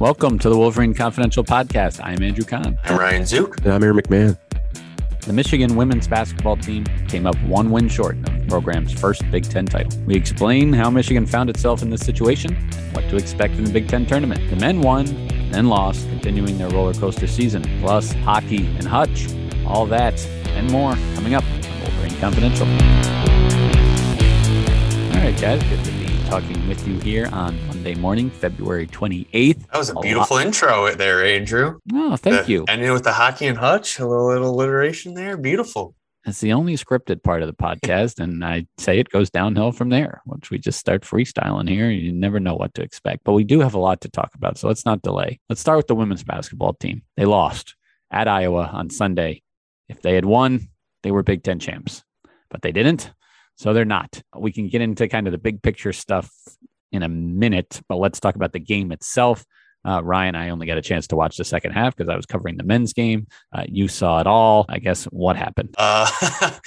Welcome to the Wolverine Confidential Podcast. I'm Andrew Kahn. I'm Ryan Zuke. And I'm Aaron McMann. The Michigan women's basketball team came up one win short of the program's first Big Ten title. We explain how Michigan found itself in this situation and what to expect in the Big Ten tournament. The men won, then lost, continuing their roller coaster season. Plus, hockey and Hutch. All that and more coming up on Wolverine Confidential. All right, guys, good to be talking with you here on Monday morning, February 28th. That was a beautiful a intro there, Andrew. Oh, thank the, you. Ending with the hockey and hutch, a little, little alliteration there. Beautiful. It's the only scripted part of the podcast, and I say it goes downhill from there. Once we just start freestyling here, you never know what to expect. But we do have a lot to talk about, so let's not delay. Let's start with the women's basketball team. They lost at Iowa on Sunday. If they had won, they were Big Ten champs, but they didn't. So they're not. We can get into kind of the big picture stuff in a minute, but let's talk about the game itself. Uh, Ryan, I only got a chance to watch the second half because I was covering the men's game. Uh, you saw it all. I guess what happened? Uh,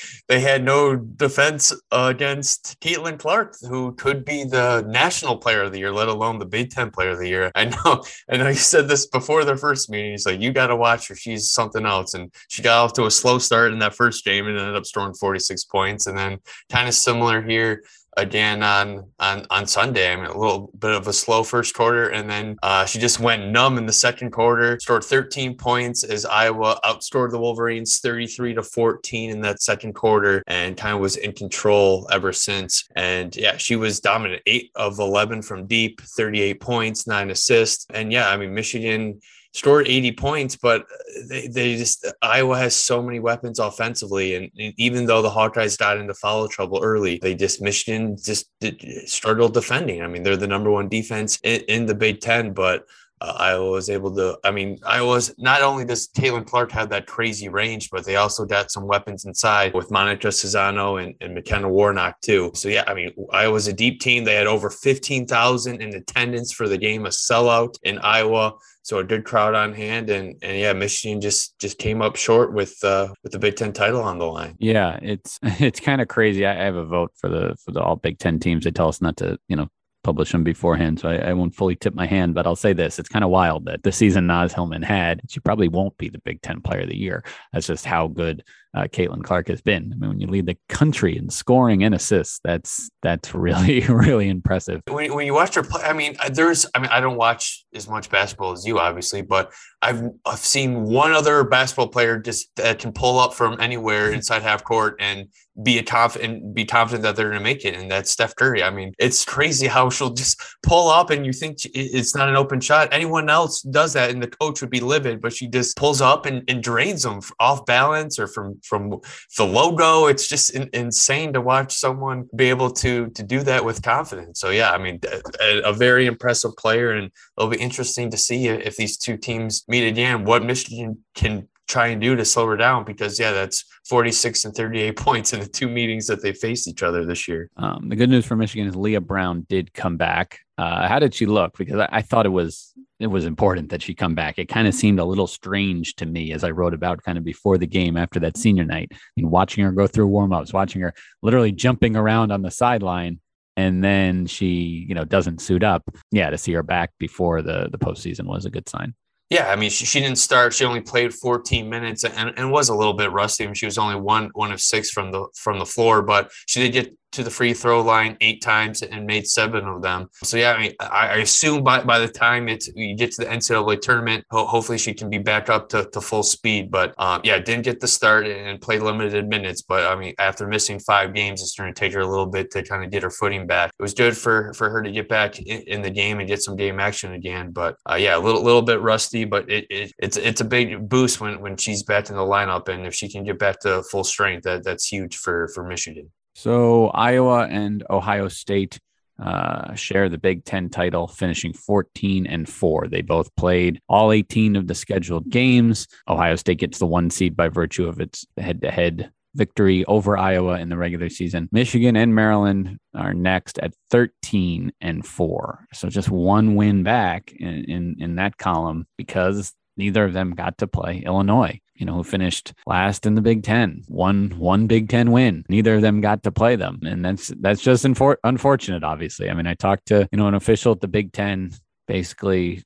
they had no defense against Caitlin Clark, who could be the national player of the year, let alone the Big Ten player of the year. I know, I know you said this before the first meeting. He's like, you got to watch her. She's something else. And she got off to a slow start in that first game and ended up scoring 46 points. And then kind of similar here again on on on Sunday. I mean, a little bit of a slow first quarter, and then uh, she just went numb in the second quarter. Scored 13 points as Iowa outscored the Wolverines 33 to 14 in that second quarter, and kind of was in control ever since. And yeah, she was dominant. Eight of 11 from deep, 38 points, nine assists, and yeah, I mean Michigan scored 80 points, but uh, they, they just Iowa has so many weapons offensively, and, even though the Hawkeyes got into foul trouble early, they just Michigan just did, struggled defending. I mean, they're the number one defense in, in the Big Ten, but uh, Iowa was able to. I mean, Iowa's not only does Caitlin Clark have that crazy range, but they also got some weapons inside with Monika Czinano and, and McKenna Warnock too. So yeah, I mean, Iowa's a deep team. They had over fifteen thousand in attendance for the game, a sellout in Iowa. So a good crowd on hand, and and yeah, Michigan just just came up short with uh, with the Big Ten title on the line. Yeah, it's it's kind of crazy. I, I have a vote for the for the all Big Ten teams. They tell us not to you know publish them beforehand, so I, I, won't fully tip my hand. But I'll say this: it's kind of wild that the season Naz Hillmon had, she probably won't be the Big Ten Player of the Year. That's just how good uh, Caitlin Clark has been. I mean, when you lead the country in scoring and assists, that's that's really really impressive. When, when you watch her play, I mean, uh, there's, I mean, I don't watch as much basketball as you, obviously, but I've I've seen one other basketball player just that can pull up from anywhere inside half court and be a confident be confident that they're going to make it, and that's Steph Curry. I mean, it's crazy how she'll just pull up and you think it's not an open shot. Anyone else does that, and the coach would be livid, but she just pulls up and, and drains them off balance or from from the logo. It's just in, insane to watch someone be able to to do that with confidence. So yeah, I mean, a, a very impressive player, and it'll be interesting to see if these two teams meet again. What Michigan can try and do to slow her down because yeah that's 46 and 38 points in the two meetings that they faced each other this year. Um, the good news for michigan is Leigha Brown did come back. Uh, how did she look? Because I, I, thought it was it was important that she come back. It kind of seemed a little strange to me as i wrote about kind of before the game after that senior night. And watching her go through warm-ups watching her literally jumping around on the sideline and then she you know doesn't suit up. Yeah to see her back before the the postseason was a good sign yeah, I mean, she, she didn't start. She only played 14 minutes and, and was a little bit rusty. I mean, she was only one one of six from the from the floor, but she did get to the free throw line eight times and made seven of them. So yeah, I mean, I, assume by, by the time it's you get to the NCAA tournament, ho- hopefully she can be back up to, to full speed. But um, yeah, didn't get the start and play limited minutes. But I mean, after missing five games, it's going to take her a little bit to kind of get her footing back. It was good for for her to get back in, in the game and get some game action again. But uh, yeah, a little little bit rusty, but it, it, it's it's a big boost when when she's back in the lineup and if she can get back to full strength, that that's huge for for Michigan. So Iowa and Ohio State uh, share the Big Ten title, finishing 14 and four. They both played all 18 of the scheduled games. Ohio State gets the one seed by virtue of its head to head victory over Iowa in the regular season. Michigan and Maryland are next at 13 and 4. So just one win back in, in, in that column because neither of them got to play Illinois, you know, who finished last in the Big Ten, one one Big Ten win. Neither of them got to play them, and that's that's just infor- unfortunate. Obviously, I mean, I talked to you know an official at the Big Ten, basically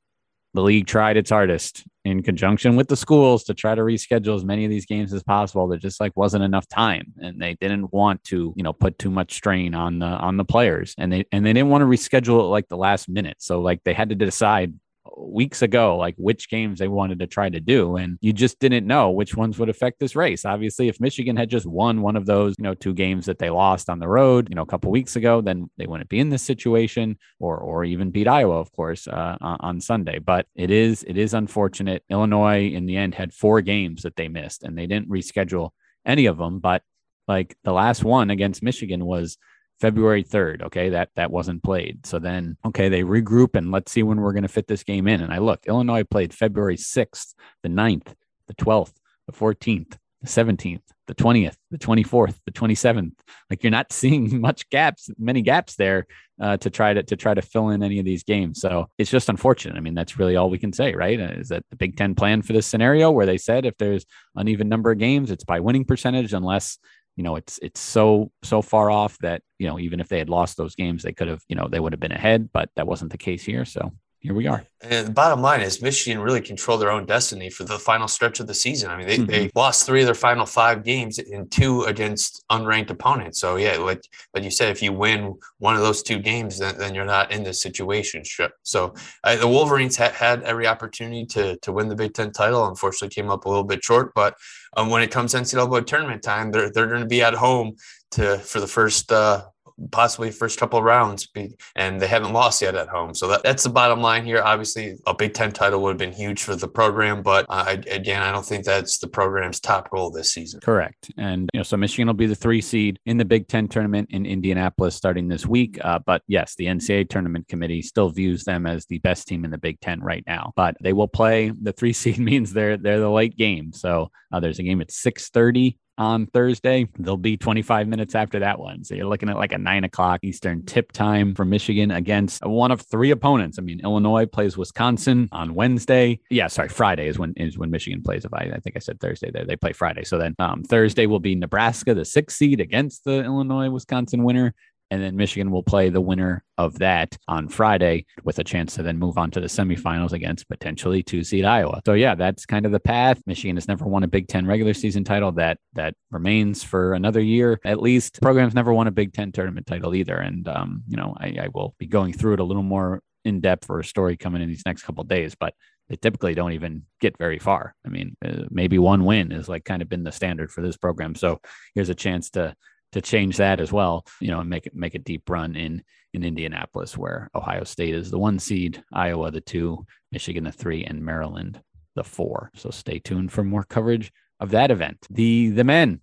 the league tried its hardest in conjunction with the schools to try to reschedule as many of these games as possible. There just like wasn't enough time, and they didn't want to, you know, put too much strain on the on the players, and they and they didn't want to reschedule it like the last minute. So like they had to decide weeks ago, like which games they wanted to try to do. And you just didn't know which ones would affect this race. Obviously, if Michigan had just won one of those, you know, two games that they lost on the road, you know, a couple weeks ago, then they wouldn't be in this situation or, or even beat Iowa, of course, uh, on Sunday. But it is, it is unfortunate. Illinois in the end had four games that they missed and they didn't reschedule any of them. But like the last one against Michigan was February 3rd. Okay. That, that wasn't played. So then, okay, they regroup and let's see when we're going to fit this game in. And I look, Illinois played February 6th, the 9th, the 12th, the 14th, the 17th, the 20th, the 24th, the 27th. Like you're not seeing much gaps, many gaps there uh, to try to, to try to fill in any of these games. So it's just unfortunate. I mean, that's really all we can say, right? Is that the Big Ten plan for this scenario where they said if there's uneven number of games, it's by winning percentage, unless you know it's it's so so far off that you know even if they had lost those games they could have you know they would have been ahead but that wasn't the case here. So here we are. And the bottom line is Michigan really controlled their own destiny for the final stretch of the season. I mean, they, mm-hmm. they lost three of their final five games and two against unranked opponents. So yeah, like like you said, if you win one of those two games, then, then you're not in this situation. So uh, the Wolverines ha- had every opportunity to to win the Big Ten title. Unfortunately, came up a little bit short. But um, when it comes NCAA tournament time, they're they're going to be at home to for the first uh, possibly first couple rounds, and they haven't lost yet at home. So that, that's the bottom line here. Obviously, a Big Ten title would have been huge for the program, but uh, again, I don't think that's the program's top goal this season. Correct. And you know, so Michigan will be the three seed in the Big Ten tournament in Indianapolis starting this week. Uh, but yes, the NCAA tournament committee still views them as the best team in the Big Ten right now. But they will play. The three seed means they're they're the late game. So uh, there's a game at six thirty on Thursday. They'll be 25 minutes after that one. So you're looking at like a nine o'clock Eastern tip time for Michigan against one of three opponents. I mean, Illinois plays Wisconsin on Wednesday. Yeah, sorry, Friday is when is when Michigan plays. If I, I think I said Thursday there, they play Friday. So then um, Thursday will be Nebraska, the sixth seed against the Illinois Wisconsin winner. And then Michigan will play the winner of that on Friday with a chance to then move on to the semifinals against potentially two seed Iowa. So yeah, that's kind of the path. Michigan has never won a Big Ten regular season title. That that remains for another year at least. Program's never won a Big Ten tournament title either. And um, you know, I, I will be going through it a little more in depth for a story coming in these next couple days, but they typically don't even get very far. I mean, uh, maybe one win is like kind of been the standard for this program. So here's a chance to to change that as well, you know, and make it make a deep run in in Indianapolis, where Ohio State is the one seed, Iowa the two, Michigan the three, and Maryland the four. So stay tuned for more coverage of that event. The the men,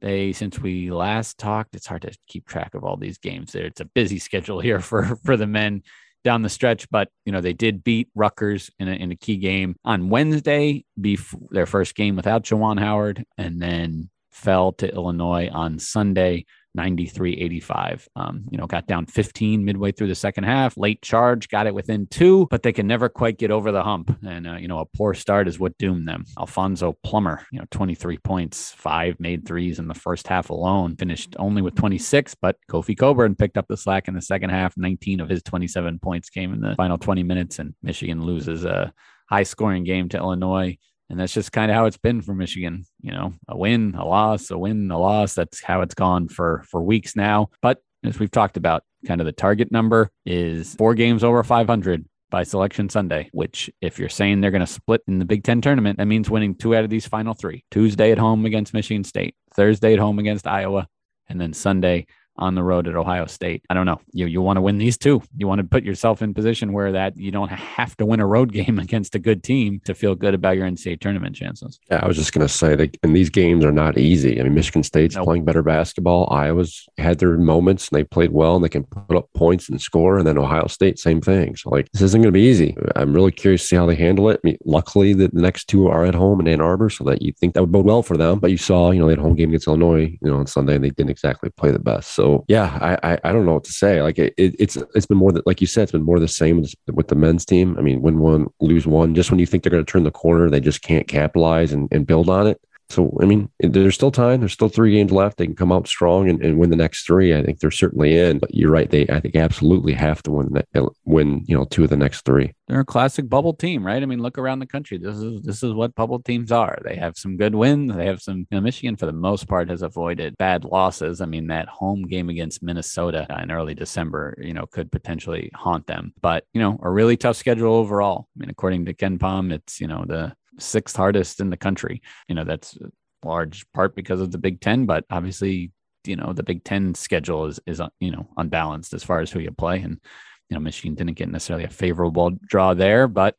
they since we last talked, it's hard to keep track of all these games. There, it's a busy schedule here for for the men down the stretch, but you know they did beat Rutgers in a, in a key game on Wednesday, before their first game without Juwan Howard, and then fell to Illinois on Sunday, 93 85. Um, you know, got down 15 midway through the second half. Late charge, got it within two, but they can never quite get over the hump. And, uh, you know, a poor start is what doomed them. Alfonso Plummer, you know, 23 points, five made threes in the first half alone, finished only with 26, but Kofi Cockburn picked up the slack in the second half. 19 of his 27 points came in the final 20 minutes, and Michigan loses a high scoring game to Illinois. And that's just kind of how it's been for Michigan. You know, a win, a loss, a win, a loss. That's how it's gone for for weeks now. But as we've talked about, kind of the target number is four games over 500 by selection Sunday, which if you're saying they're going to split in the Big Ten tournament, that means winning two out of these final three. Tuesday at home against Michigan State, Thursday at home against Iowa, and then Sunday on the road at Ohio State. I don't know. You you want to win these two. You want to put yourself in position where that you don't have to win a road game against a good team to feel good about your NCAA tournament chances. Yeah, I was just going to say that, and these games are not easy. I mean, Michigan State's nope. playing better basketball. Iowa's had their moments and they played well and they can put up points and score. And then Ohio State, same thing. So like this isn't going to be easy. I'm really curious to see how they handle it. I mean, luckily the, the next two are at home in Ann Arbor, so that you think that would bode well for them. But you saw, you know, they had a home game against Illinois, you know, on Sunday, and they didn't exactly play the best. So yeah, I, I, I don't know what to say. Like it, it's it's been more that like you said, it's been more the same with, with the men's team. I mean, win one, lose one. Just when you think they're going to turn the corner, they just can't capitalize and, and build on it. So, I mean, there's still time. There's still three games left. They can come out strong and, and win the next three. I think they're certainly in. But you're right. They, I think, absolutely have to win that, uh, win, you know, two of the next three. They're a classic bubble team, right? I mean, look around the country. This is this is what bubble teams are. They have some good wins. They have some. You know, Michigan, for the most part, has avoided bad losses. I mean, that home game against Minnesota in early December, you know, could potentially haunt them. But you know, a really tough schedule overall. I mean, according to KenPom, it's you know the sixth hardest in the country. You know, that's large part because of the Big Ten, but obviously, you know, the Big Ten schedule is is uh, you know unbalanced as far as who you play, and you know, Michigan didn't get necessarily a favorable draw there, but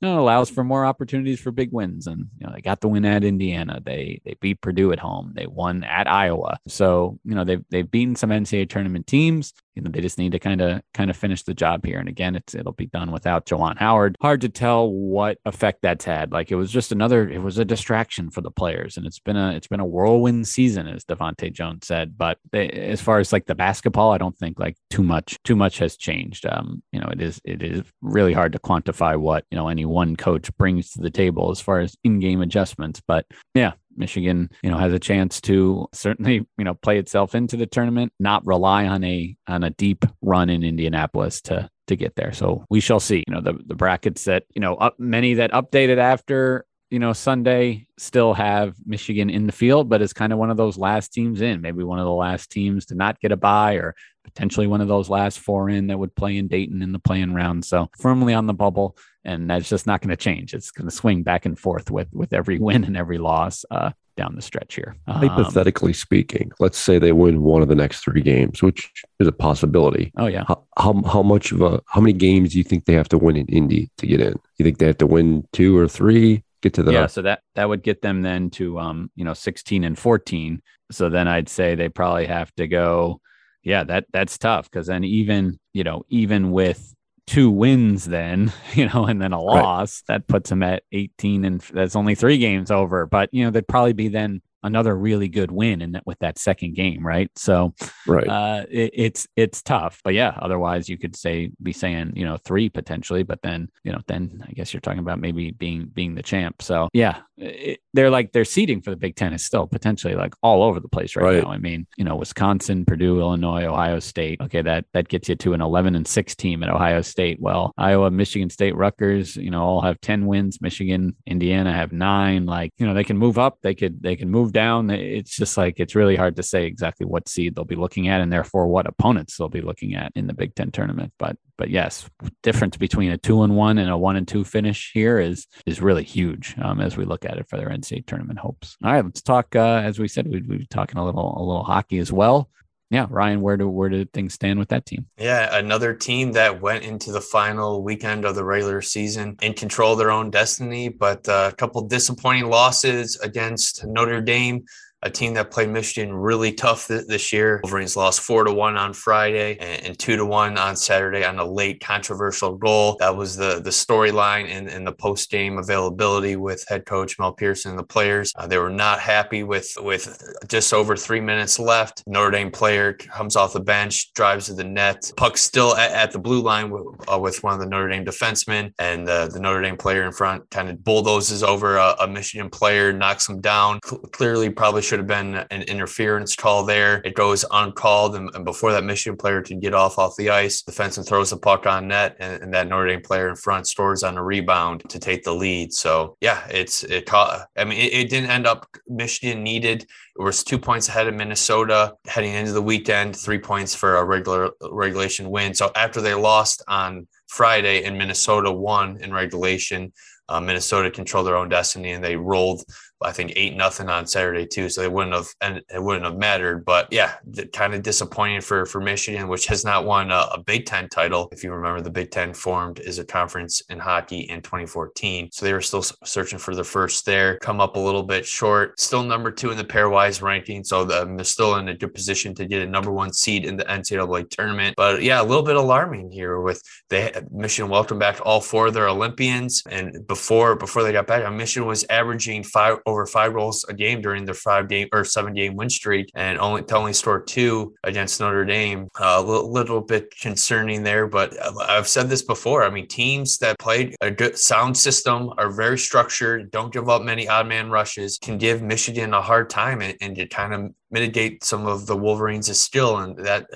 you know, it allows for more opportunities for big wins. And you know, they got the win at Indiana. They they beat Purdue at home. They won at Iowa. So you know they've they've beaten some NCAA tournament teams you know, they just need to kind of kind of finish the job here. And again, it's it'll be done without Juwan Howard. Hard to tell what effect that's had. Like it was just another, it was a distraction for the players, and it's been a it's been a whirlwind season, as DeVante' Jones said. But they, as far as like the basketball, I don't think like too much too much has changed. Um, you know, it is it is really hard to quantify what you know any one coach brings to the table as far as in game adjustments. But yeah, Michigan, you know, has a chance to certainly, you know, play itself into the tournament, not rely on a on a deep run in Indianapolis to to get there. So we shall see. You know, the the brackets that, you know, up many that updated after you know, Sunday still have Michigan in the field, but it's kind of one of those last teams in, maybe one of the last teams to not get a bye or potentially one of those last four in that would play in Dayton in the playing round. So firmly on the bubble, and that's just not going to change. It's going to swing back and forth with with every win and every loss. Uh, down the stretch here. Um, Hypothetically speaking, let's say they win one of the next three games, which is a possibility. Oh yeah. How, how, how much of a how many games do you think they have to win in Indy to get in? You think they have to win two or three? Get to the yeah. So that that would get them then to um you know sixteen and fourteen. So then I'd say they probably have to go. Yeah, that that's tough because then even you know even with two wins then, you know, and then a loss, right. that puts them at 18 and that's only three games over. But, you know, they'd probably be then another really good win in that with that second game, right? So, right, uh, it, it's it's tough, but yeah. Otherwise, you could say be saying you know three potentially, but then you know then I guess you're talking about maybe being being the champ. So yeah, it, they're like their seeding for the Big Ten is still potentially like all over the place right, right, now. I mean, you know, Wisconsin, Purdue, Illinois, Ohio State. Okay, that that gets you to an 11 and six team at Ohio State. Well, Iowa, Michigan State, Rutgers, you know, all have 10 wins. Michigan, Indiana have nine. Like you know, they can move up. They could they can move move down, it's just like it's really hard to say exactly what seed they'll be looking at and therefore what opponents they'll be looking at in the Big Ten tournament. But but yes, difference between a two and one and a one and two finish here is is really huge um, as we look at it for their NCAA tournament hopes. All right, let's talk. Uh, as we said, we'd, we'd be talking a little a little hockey as well yeah, Ryan, where do where did things stand with that team? Yeah, another team that went into the final weekend of the regular season in control of their own destiny, but uh, a couple disappointing losses against Notre Dame a team that played Michigan really tough th- this year. Wolverines lost four to one on Friday and, and, two to one on Saturday on a late controversial goal. That was the the storyline in, in the post game availability with head coach Mel Pearson and the players. Uh, they were not happy with with just over three minutes left. Notre Dame player comes off the bench, drives to the net. Puck still at, at the blue line with, uh, with, one of the Notre Dame defensemen, and uh, the Notre Dame player in front kind of bulldozes over a, a Michigan player, knocks him down. C- clearly, probably should have been an interference call there. It goes uncalled, and, and, before that Michigan player can get off off the ice, defenseman throws the puck on net, and, and, that Notre Dame player in front stores on a rebound to take the lead. So yeah, it's it. Caught, I mean, it, it didn't end up. Michigan needed it was two points ahead of Minnesota heading into the weekend, three points for a regular regulation win. So after they lost on Friday and Minnesota won in regulation, uh, Minnesota controlled their own destiny and they rolled I think eight nothing on Saturday too, so it wouldn't have and it wouldn't have mattered. But yeah, kind of disappointing for for Michigan, which has not won a, a, Big Ten title. If you remember, the Big Ten formed as a conference in hockey in 2014, so they were still searching for the first there. Come up a little bit short, still number two in the pairwise ranking, so the, um, they're still in a good position to get a number one seed in the NCAA tournament. But yeah, a little bit alarming here with they Michigan welcomed back all four of their Olympians, and before before they got back, uh, Michigan was averaging five over five goals a game during their five game or seven game win streak, and only to only score two against Notre Dame. A little, little bit concerning there, but I've said this before. I mean, teams that played a good sound system are very structured, don't give up many odd man rushes, can give Michigan a hard time and, and to kind of mitigate some of the Wolverines' skill, and that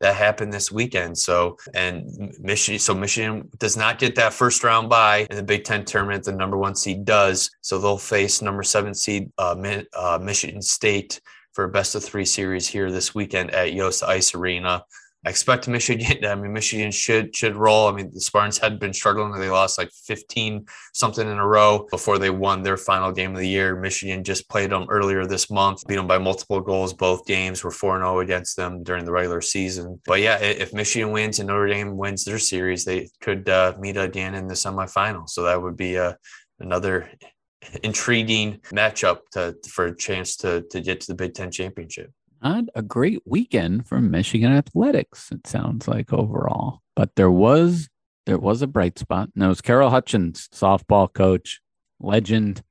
that happened this weekend. So, and Michigan, so Michigan does not get that first round bye in the Big Ten tournament. The number one seed does, so they'll face number seven seed uh, uh, Michigan State for a best of three series here this weekend at Yost Ice Arena. I expect Michigan. I mean, Michigan should should roll. I mean, the Spartans had been struggling. They lost like 15 something in a row before they won their final game of the year. Michigan just played them earlier this month, beat them by multiple goals. Both games were 4 0 against them during the regular season. But yeah, if Michigan wins and Notre Dame wins their series, they could uh, meet again in the semifinal. So that would be uh, another intriguing matchup to, for a chance to, to get to the Big Ten championship not a great weekend for Michigan athletics, it sounds like overall. But there was there was a bright spot, and it was Carol Hutchins, softball coach, legend,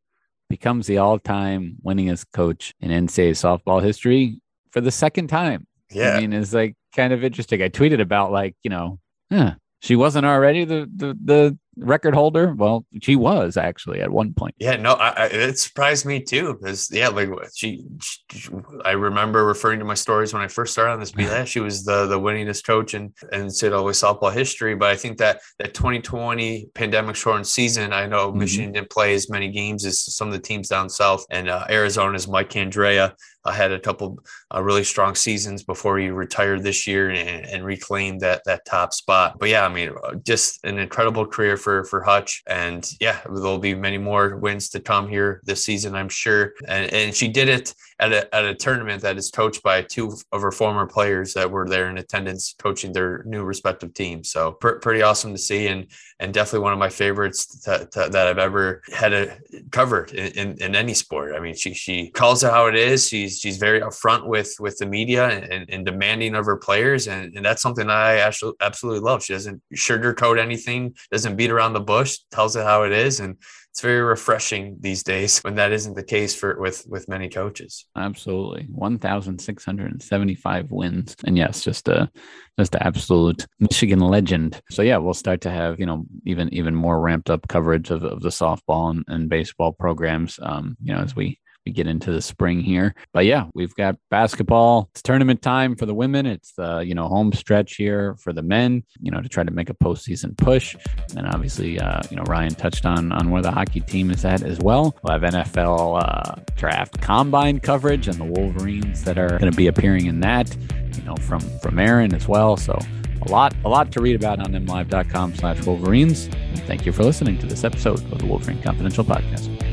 becomes the all-time winningest coach in NCAA softball history for the second time. Yeah. I mean, it's like kind of interesting. I tweeted about like, you know, huh, she wasn't already the the the record holder? Well, she was actually at one point. Yeah, no, I, I, it surprised me too because yeah, like she, she, I remember referring to my stories when I first started on this. Be that she was the the winningest coach in in NCAA softball history. But I think that that 2020 pandemic shortened season, I know mm-hmm. Michigan didn't play as many games as some of the teams down south, and uh, Arizona's Mike Candrea uh, had a couple uh, really strong seasons before he retired this year and, and reclaimed that that top spot. But yeah, I mean, uh, just an incredible career for for Hutch, and yeah, there'll be many more wins to come here this season, I'm sure. And and she did it at a at a tournament that is coached by two of her former players that were there in attendance, coaching their new respective teams. So pr- pretty awesome to see, and and definitely one of my favorites to, to, that I've ever had a covered in, in, in, any sport. I mean, she she calls it how it is. She's she's very upfront with with the media and, and demanding of her players, and, and that's something I actually absolutely love. She doesn't sugarcoat anything, doesn't beat around the bush, tells it how it is, and it's very refreshing these days when that isn't the case for with with many coaches. Absolutely, one thousand six hundred and seventy five wins, and yes, just a just an absolute Michigan legend. So yeah, we'll start to have you know even even more ramped up coverage of, of the softball and, and baseball programs. Um, you know, as we we get into the spring here. But yeah, we've got basketball. It's tournament time for the women. It's the you know home stretch here for the men. You know to try to make a postseason push. And obviously, uh, you know Ryan touched on on where the hockey team is at as well. We'll have NFL uh, draft combine coverage and the Wolverines that are going to be appearing in that. You know from from Aaron as well. So a lot a lot to read about on mlive.com slash wolverines and thank you for listening to this episode of the wolverine confidential podcast